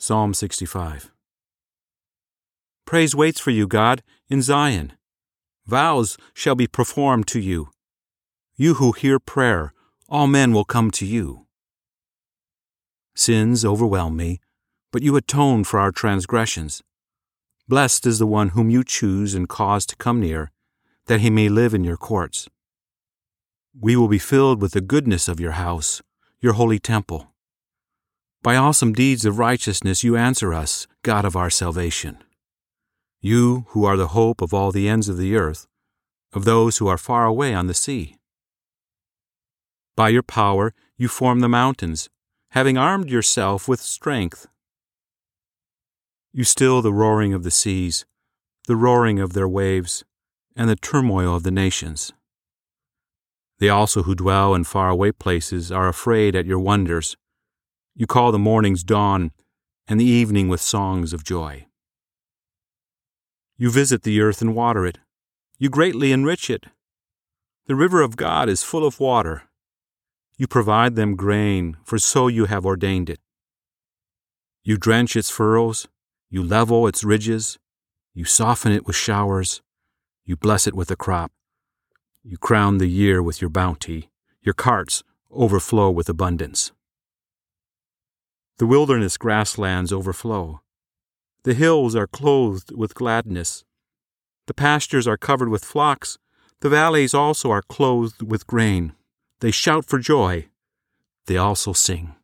Psalm 65. Praise waits for you, God, in Zion. Vows shall be performed to you. You who hear prayer, all men will come to you. Sins overwhelm me, but you atone for our transgressions. Blessed is the one whom you choose and cause to come near, that he may live in your courts. We will be filled with the goodness of your house, your holy temple. By awesome deeds of righteousness you answer us, God of our salvation. You, who are the hope of all the ends of the earth, of those who are far away on the sea. By your power you form the mountains, having armed yourself with strength. You still the roaring of the seas, the roaring of their waves, and the turmoil of the nations. They also who dwell in faraway places are afraid at your wonders. You call the morning's dawn and the evening with songs of joy. You visit the earth and water it. You greatly enrich it. The river of God is full of water. You provide them grain, for so you have ordained it. You drench its furrows, you level its ridges, you soften it with showers, you bless it with a crop. You crown the year with your bounty, your carts overflow with abundance. The wilderness grasslands overflow. The hills are clothed with gladness. The pastures are covered with flocks. The valleys also are clothed with grain. They shout for joy. They also sing.